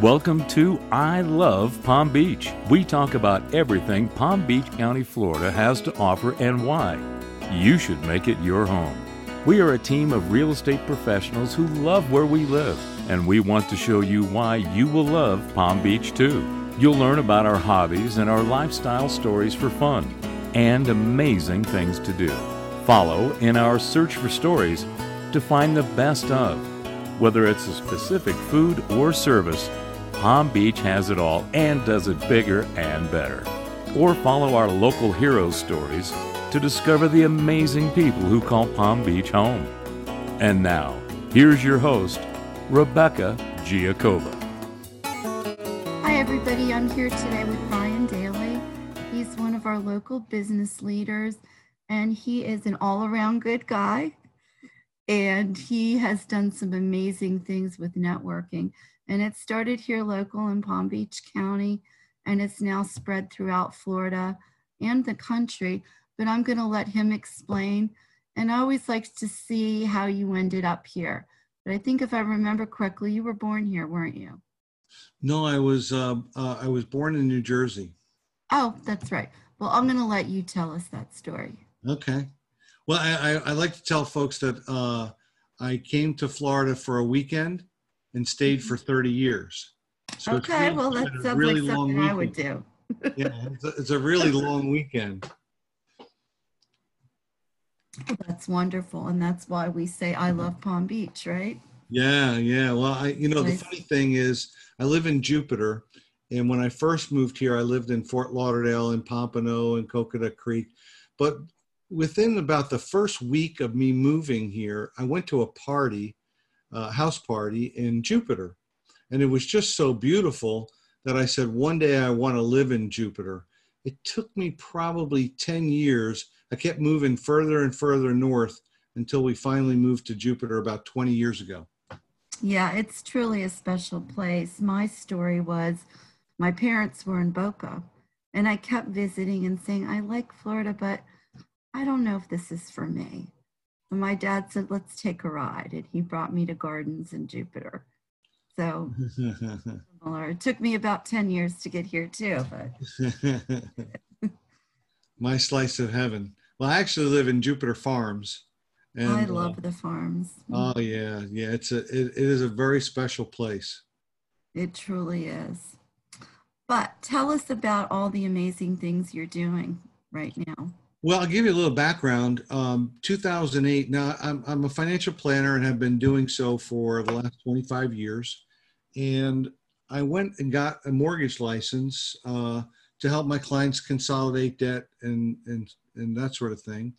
Welcome to I Love Palm Beach. We talk about everything Palm Beach County, Florida has to offer and why. You should make it your home. We are a team of real estate professionals who love where we live, and we want to show you why you will love Palm Beach too. You'll learn about our hobbies and our lifestyle stories for fun and amazing things to do. Follow in our search for stories to find the best of. Whether it's a specific food or service, Palm Beach has it all and does it bigger and better. Or follow our local hero stories to discover the amazing people who call Palm Beach home. And now, here's your host, Rebecca Giacova. Hi, everybody. I'm here today with Bryan Daly. He's one of our local business leaders, and he is an all around good guy. And he has done some amazing things with networking. And it started here local in Palm Beach County, and it's now spread throughout Florida and the country. But I'm going to let him explain. And I always like to see how you ended up here. But I think if I remember correctly, you were born here, weren't you? No, I was uh, uh, I was born in New Jersey. Oh, that's right. Well, I'm going to let you tell us that story. Okay. Well, I, I, I like to tell folks that uh, I came to Florida for a weekend and stayed for mm-hmm. 30 years. So okay, really, well, that sounds really like something I would do. yeah, it's a, it's a really long weekend. Well, that's wonderful, and that's why we say I love Palm Beach, right? Yeah, yeah. Well, I, you know, the funny thing is, I live in Jupiter, and when I first moved here, I lived in Fort Lauderdale and Pompano and Coconut Creek. But within about the first week of me moving here, I went to a party uh, house party in Jupiter. And it was just so beautiful that I said, one day I want to live in Jupiter. It took me probably 10 years. I kept moving further and further north until we finally moved to Jupiter about 20 years ago. Yeah, it's truly a special place. My story was my parents were in Boca, and I kept visiting and saying, I like Florida, but I don't know if this is for me. My dad said, let's take a ride. And he brought me to gardens in Jupiter. So similar. It took me about 10 years to get here too, but my slice of heaven. Well, I actually live in Jupiter Farms. And, I uh, love uh, the farms. Oh yeah, yeah. It's a it, it is a very special place. It truly is. But tell us about all the amazing things you're doing right now. Well, I'll give you a little background. Um, 2008. Now, I'm, I'm a financial planner and have been doing so for the last 25 years. And I went and got a mortgage license uh, to help my clients consolidate debt and, and, and that sort of thing.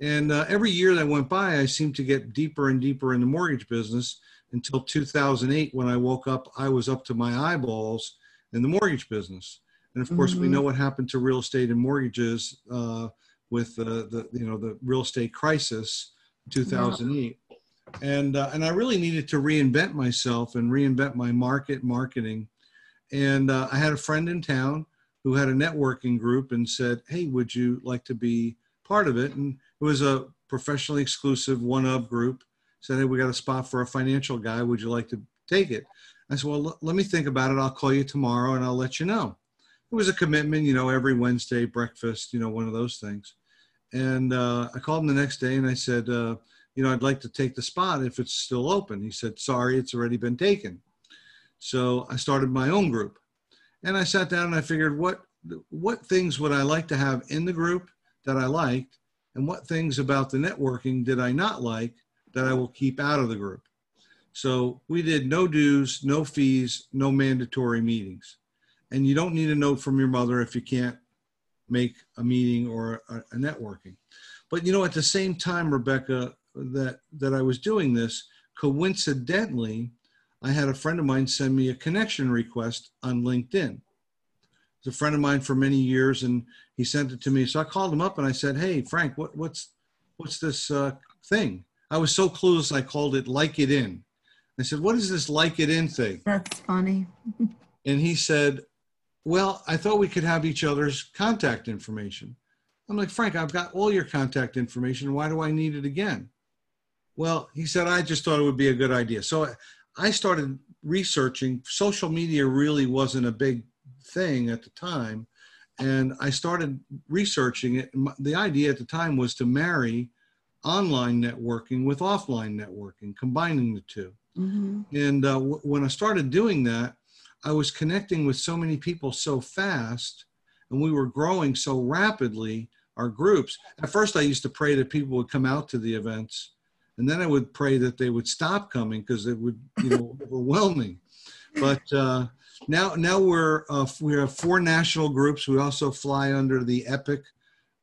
And uh, every year that went by, I seemed to get deeper and deeper in the mortgage business until 2008 when I woke up, I was up to my eyeballs in the mortgage business. And of course, mm-hmm. we know what happened to real estate and mortgages. Uh, with the, the you know the real estate crisis 2008 yeah. and uh, and I really needed to reinvent myself and reinvent my market marketing. And uh, I had a friend in town who had a networking group and said hey would you like to be part of it? And it was a professionally exclusive one of group. Said hey we got a spot for a financial guy. Would you like to take it? I said well l- let me think about it. I'll call you tomorrow and I'll let you know. It was a commitment, you know, every Wednesday breakfast, you know, one of those things. And uh, I called him the next day and I said, uh, you know, I'd like to take the spot if it's still open. He said, sorry, it's already been taken. So I started my own group. And I sat down and I figured what what things would I like to have in the group that I liked, and what things about the networking did I not like that I will keep out of the group. So we did no dues, no fees, no mandatory meetings. And you don't need a note from your mother if you can't make a meeting or a, a networking. But you know, at the same time, Rebecca, that that I was doing this, coincidentally, I had a friend of mine send me a connection request on LinkedIn. It's a friend of mine for many years, and he sent it to me. So I called him up and I said, "Hey, Frank, what, what's what's this uh, thing?" I was so clueless. I called it "Like It In." I said, "What is this Like It In thing?" That's funny. and he said, well, I thought we could have each other's contact information. I'm like, Frank, I've got all your contact information. Why do I need it again? Well, he said, I just thought it would be a good idea. So I started researching. Social media really wasn't a big thing at the time. And I started researching it. The idea at the time was to marry online networking with offline networking, combining the 2 Mm-hmm. And uh, w- when I started doing that, I was connecting with so many people so fast, and we were growing so rapidly. Our groups. At first, I used to pray that people would come out to the events, and then I would pray that they would stop coming because it would, you know, overwhelming. But uh, now, now we're uh, we have four national groups. We also fly under the Epic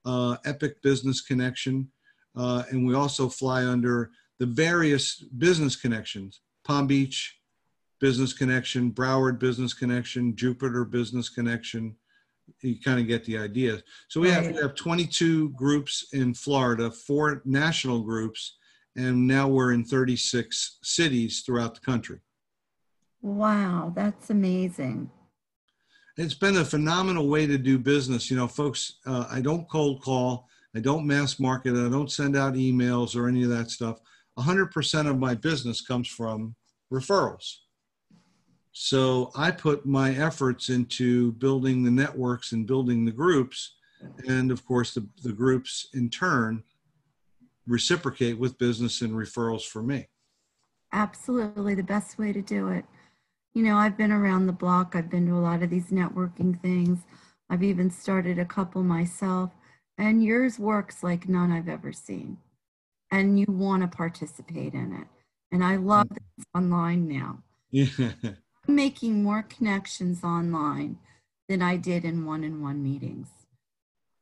uh, Epic Business Connection, uh, and we also fly under the various business connections: Palm Beach Business Connection, Broward Business Connection, Jupiter Business Connection. You kind of get the idea. So we have we have 22 groups in Florida, four national groups, and now we're in 36 cities throughout the country. Wow, that's amazing. It's been a phenomenal way to do business. You know, folks, uh, I don't cold call, I don't mass market, I don't send out emails or any of that stuff. 100% of my business comes from referrals. So I put my efforts into building the networks and building the groups. And of course, the, the groups in turn reciprocate with business and referrals for me. Absolutely the best way to do it. You know, I've been around the block. I've been to a lot of these networking things. I've even started a couple myself, and yours works like none I've ever seen. And you want to participate in it. And I love mm. that it's online now. Yeah. Making more connections online than I did in one on one meetings.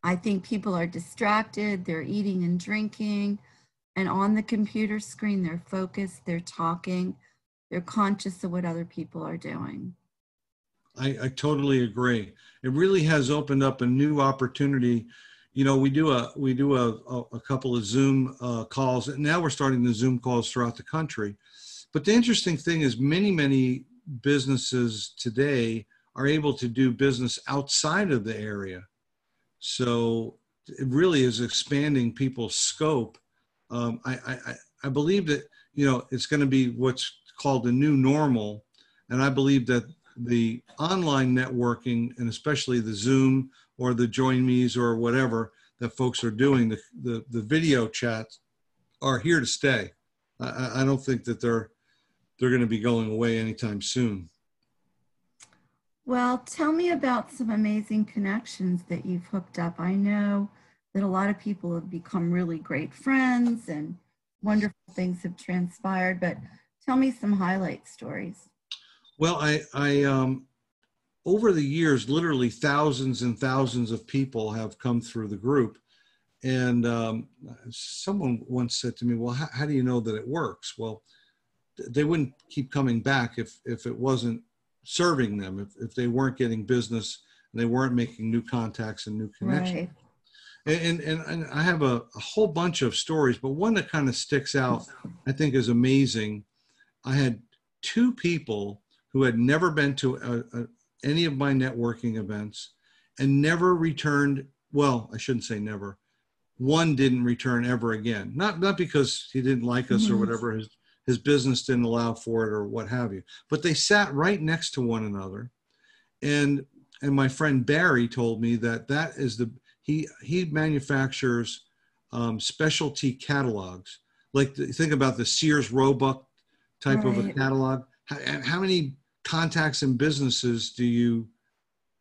I think people are distracted, they're eating and drinking, and on the computer screen, they're focused, they're talking, they're conscious of what other people are doing. I, I totally agree. It really has opened up a new opportunity. You know, we do a we do a, a, a couple of Zoom uh, calls, and now we're starting the Zoom calls throughout the country. But the interesting thing is, many many businesses today are able to do business outside of the area. So it really is expanding people's scope. Um, I, I I- believe that you know it's going to be what's called the new normal, and I believe that the online networking and especially the Zoom or the Join Me's or whatever that folks are doing, the, the, the video chats are here to stay. I, I don't think that they're, they're going to be going away anytime soon. Well, tell me about some amazing connections that you've hooked up. I know that a lot of people have become really great friends and wonderful things have transpired, but tell me some highlight stories. Well, I, I, um, over the years, literally thousands and thousands of people have come through the group. And um, someone once said to me, Well, how, how do you know that it works? Well, they wouldn't keep coming back if, if it wasn't serving them, if, if they weren't getting business and they weren't making new contacts and new connections. Right. And, and, and I have a, a whole bunch of stories, but one that kind of sticks out, I think is amazing. I had two people who had never been to a, a, any of my networking events and never returned. Well, I shouldn't say never. One didn't return ever again. Not, not because he didn't like us or Mhm. whatever, his, his business didn't allow for it or what have you, but they sat right next to one another. And, and my friend Barry told me that that is the, he he manufactures um, specialty catalogs. Like the, think about the Sears Roebuck type of a catalog. How, how many contacts and businesses do you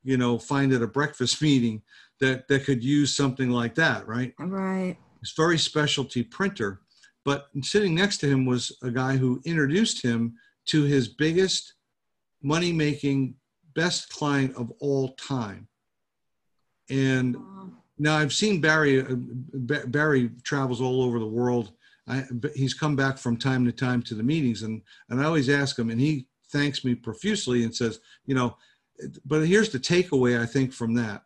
you know find at a breakfast meeting that that could use something like that? Right. Right. It's very specialty printer. But sitting next to him was a guy who introduced him to his biggest money making best client of all time. And now I've seen Barry. Uh, Ba- Barry travels all over the world. I, he's come back from time to time to the meetings, and and I always ask him, and he thanks me profusely and says, you know, but here's the takeaway I think from that: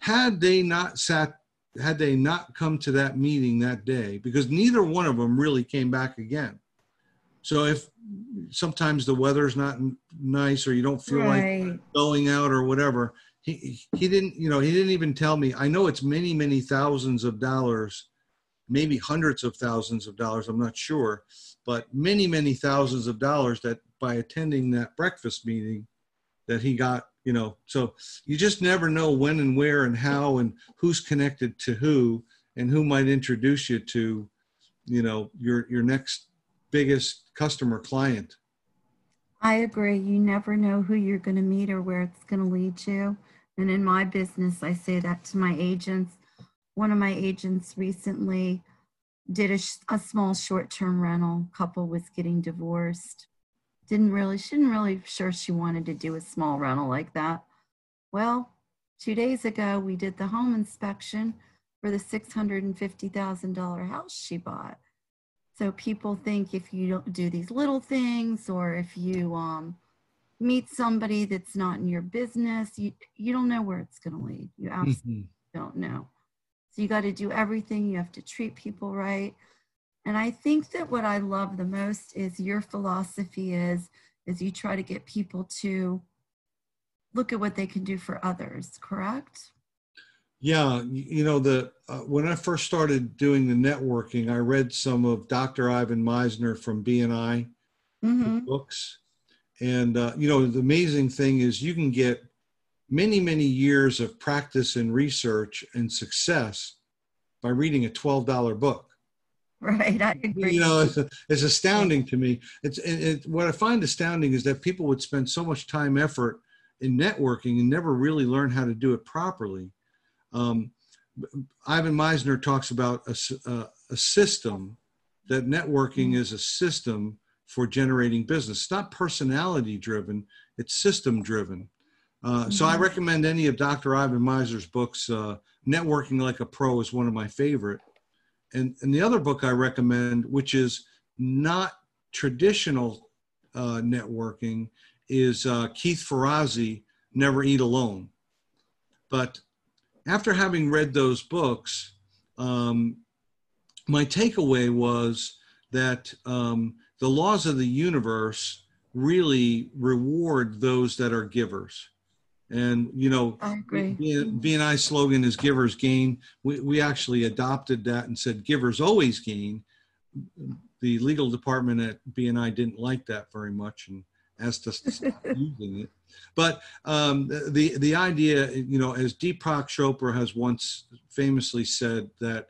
had they not sat, had they not come to that meeting that day, because neither one of them really came back again. So if sometimes the weather's not nice or you don't feel like going out or whatever he he didn't you know he didn't even tell me i know it's many many thousands of dollars maybe hundreds of thousands of dollars i'm not sure but many, many thousands of dollars that by attending that breakfast meeting that he got, you know, so you just never know when and where and how and who's connected to who and who might introduce you to, you know, your, your next biggest customer client. I agree. You never know who you're going to meet or where it's going to lead you. And in my business, I say that to my agents. One of my agents recently did a, a small short-term rental. Couple was getting divorced. Didn't really, she didn't really sure she wanted to do a small rental like that. Well, two days ago, we did the home inspection for the $650,000 house she bought. So people think if you don't do these little things or if you um, meet somebody that's not in your business, you, you don't know where it's going to lead. You absolutely don't know. So you got to do everything. You have to treat people right. And I think that what I love the most is your philosophy is is you try to get people to look at what they can do for others, correct? Yeah, you know the uh, when I first started doing the networking, I read some of Dr. Ivan Misner from BNI Mm-hmm. books, and uh, you know the amazing thing is you can get many many years of practice and research and success by reading a twelve dollar book. Right, I agree. You know, it's, it's astounding to me. It's it, it, what I find astounding is that people would spend so much time effort in networking and never really learn how to do it properly. Um, Ivan Misner talks about a system that networking is a system for generating business. It's not personality driven, it's system driven. Uh, So I Mhm. recommend any of Dr. Ivan Misner's books. Uh, Networking Like a Pro is one of my favorite. And, and the other book I recommend, which is not traditional uh, networking, is uh, Keith Ferrazzi, Never Eat Alone. But after having read those books, um, my takeaway was that um, the laws of the universe really reward those that are givers. And, you know. BNI slogan is givers gain. We, we actually adopted that and said givers always gain. The legal department at BNI didn't like that very much and asked us to stop using it. But um, the the idea, you know, as Deepak Chopra has once famously said, that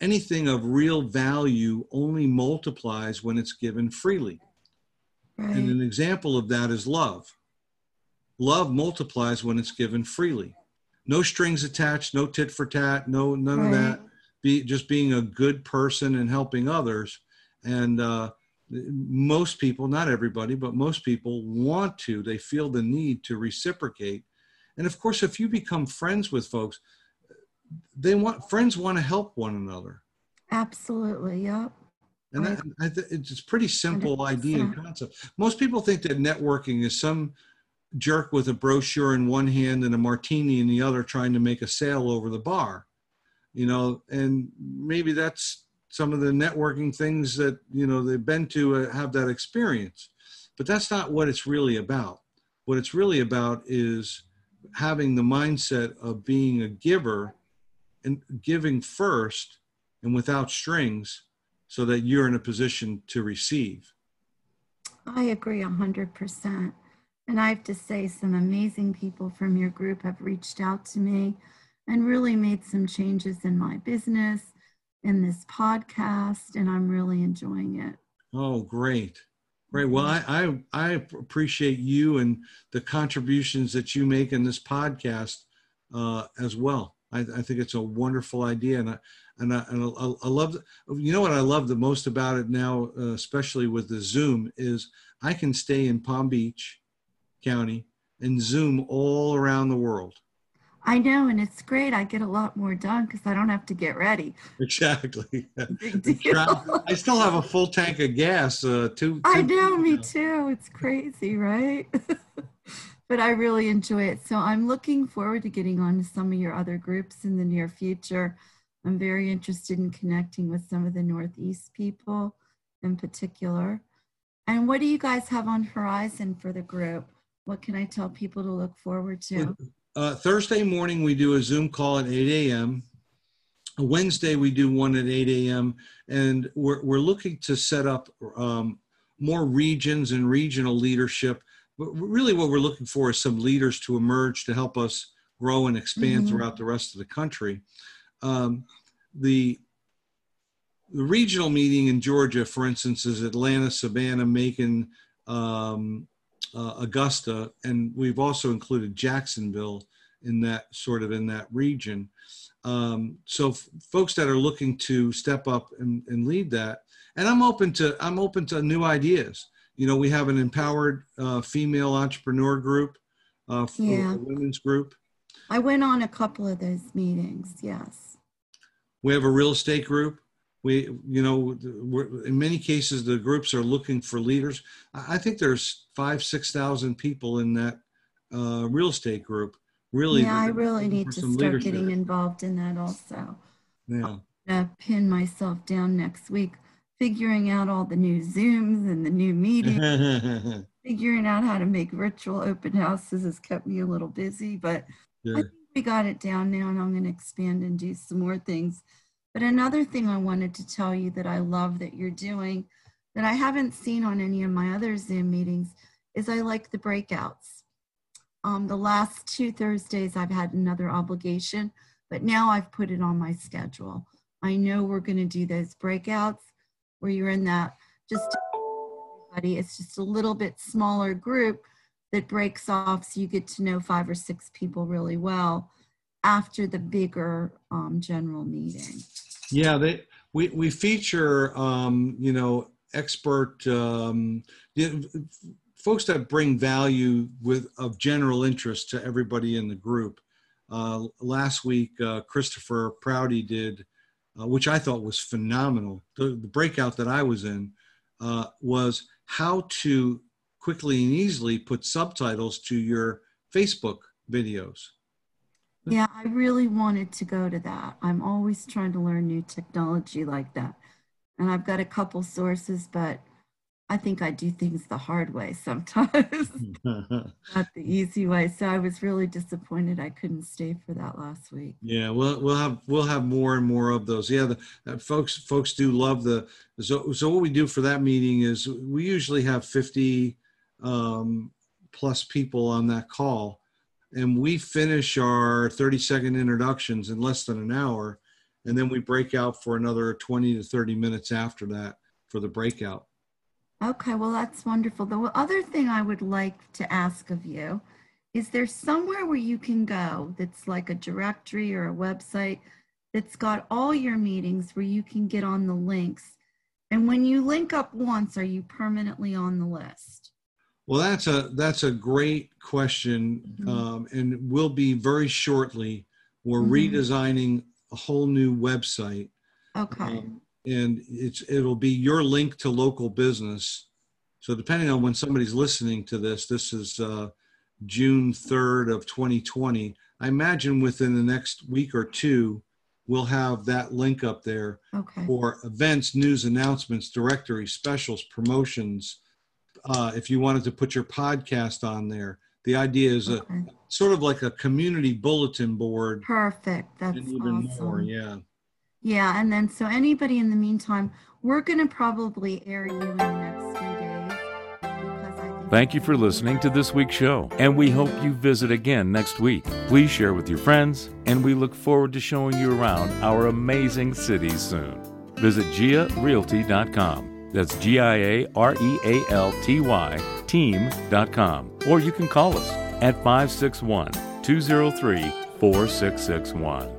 anything of real value only multiplies when it's given freely. And an example of that is love. Love multiplies when it's given freely. No strings attached, no tit for tat, no none of that. Be just being a good person and helping others. And uh, most people, not everybody, but most people want to. They feel the need to reciprocate. And of course, if you become friends with folks, they want friends want to help one another. Absolutely. Yep. And that, it's a pretty simple idea and concept. Most people think that networking is some jerk with a brochure in one hand and a martini in the other trying to make a sale over the bar. You know, and maybe that's some of the networking things that, you know, they've been to uh, have that experience. But that's not what it's really about. What it's really about is having the mindset of being a giver and giving first and without strings so that you're in a position to receive. I agree a hundred percent. And I have to say, some amazing people from your group have reached out to me and really made some changes in my business, in this podcast, and I'm really enjoying it. Oh, great. Great. Well, I, I, I appreciate you and the contributions that you make in this podcast uh, as well. I, I think it's a wonderful idea. And I, and I, and I, I love, you know what I love the most about it now, uh, especially with the Zoom, is I can stay in Palm Beach County and Zoom all around the world. I know, and it's great. I get a lot more done because I don't have to get ready. Exactly. Big deal. I still have a full tank of gas. Uh, two, I two- know, me too. It's crazy, right? but I really enjoy it. So I'm looking forward to getting on to some of your other groups in the near future. I'm very interested in connecting with some of the Northeast people in particular. And what do you guys have on horizon for the group? What can I tell people to look forward to? Uh, Thursday morning, we do a Zoom call at 8 a.m. Wednesday we do one at 8 a.m. and we're we're looking to set up um, more regions and regional leadership. But really, what we're looking for is some leaders to emerge to help us grow and expand Mhm. throughout the rest of the country. Um, the the regional meeting in Georgia, for instance, is Atlanta, Savannah, Macon, um, uh, Augusta, and we've also included Jacksonville in that sort of in that region. Um, so f- folks that are looking to step up and, and lead that, and I'm open to I'm open to new ideas. You know, we have an empowered uh, female entrepreneur group, uh, Yeah. women's group. I went on a couple of those meetings. Yes. We have a real estate group. We, you know, we're, in many cases, the groups are looking for leaders. I I think there's five, six thousand people in that uh, real estate group. Really, yeah, I really need to start leadership. getting involved in that also. Yeah, uh, pin myself down next week, figuring out all the new Zooms and the new meetings, figuring out how to make virtual open houses has kept me a little busy, but I think we got it down now and I'm going to expand and do some more things. But another thing I wanted to tell you that I love that you're doing that I haven't seen on any of my other Zoom meetings is I like the breakouts. Um, the last two Thursdays, I've had another obligation, but now I've put it on my schedule. I know we're going to do those breakouts where you're in that just everybody. It's just a little bit smaller group that breaks off so you get to know five or six people really well after the bigger um, general meeting. Yeah, they we we feature um, you know expert um, folks that bring value with of general interest to everybody in the group. Uh, last week, uh, Christopher Prouty did, uh, which I thought was phenomenal. The, the breakout that I was in uh, was how to quickly and easily put subtitles to your Facebook videos. Yeah, I really wanted to go to that. I'm always trying to learn new technology like that. And I've got a couple sources, but I think I do things the hard way sometimes, not the easy way. So I was really disappointed I couldn't stay for that last week. Yeah, we'll we'll have we'll have more and more of those. Yeah, the, uh, folks folks do love the so so what we do for that meeting is we usually have fifty um, plus people on that call, and we finish our thirty second introductions in less than an hour, and then we break out for another twenty to thirty minutes after that for the breakout. Okay, well, that's wonderful. The other thing I would like to ask of you is there somewhere where you can go that's like a directory or a website that's got all your meetings where you can get on the links? And when you link up once, are you permanently on the list? Well, that's a that's a great question, Mhm. um, and will be very shortly. We're Mhm. redesigning a whole new website, Okay, um, and it's it'll be your link to local business. So depending on when somebody's listening to this, this is uh, June third of 2020. I imagine within the next week or two, we'll have that link up there okay, for events, news announcements, directory, specials, promotions. Uh, if you wanted to put your podcast on there, the idea is a okay. sort of like a community bulletin board Perfect. That's and even awesome. more. Yeah. Yeah, and then so anybody in the meantime, we're going to probably air you in the next few days because I think Thank you for listening to this week's show, and we hope you visit again next week. Please share with your friends, and we look forward to showing you around our amazing city soon. Visit GiaRealty.com. That's G I A R E A L T Y team.com. Or you can call us at 561 203 4661.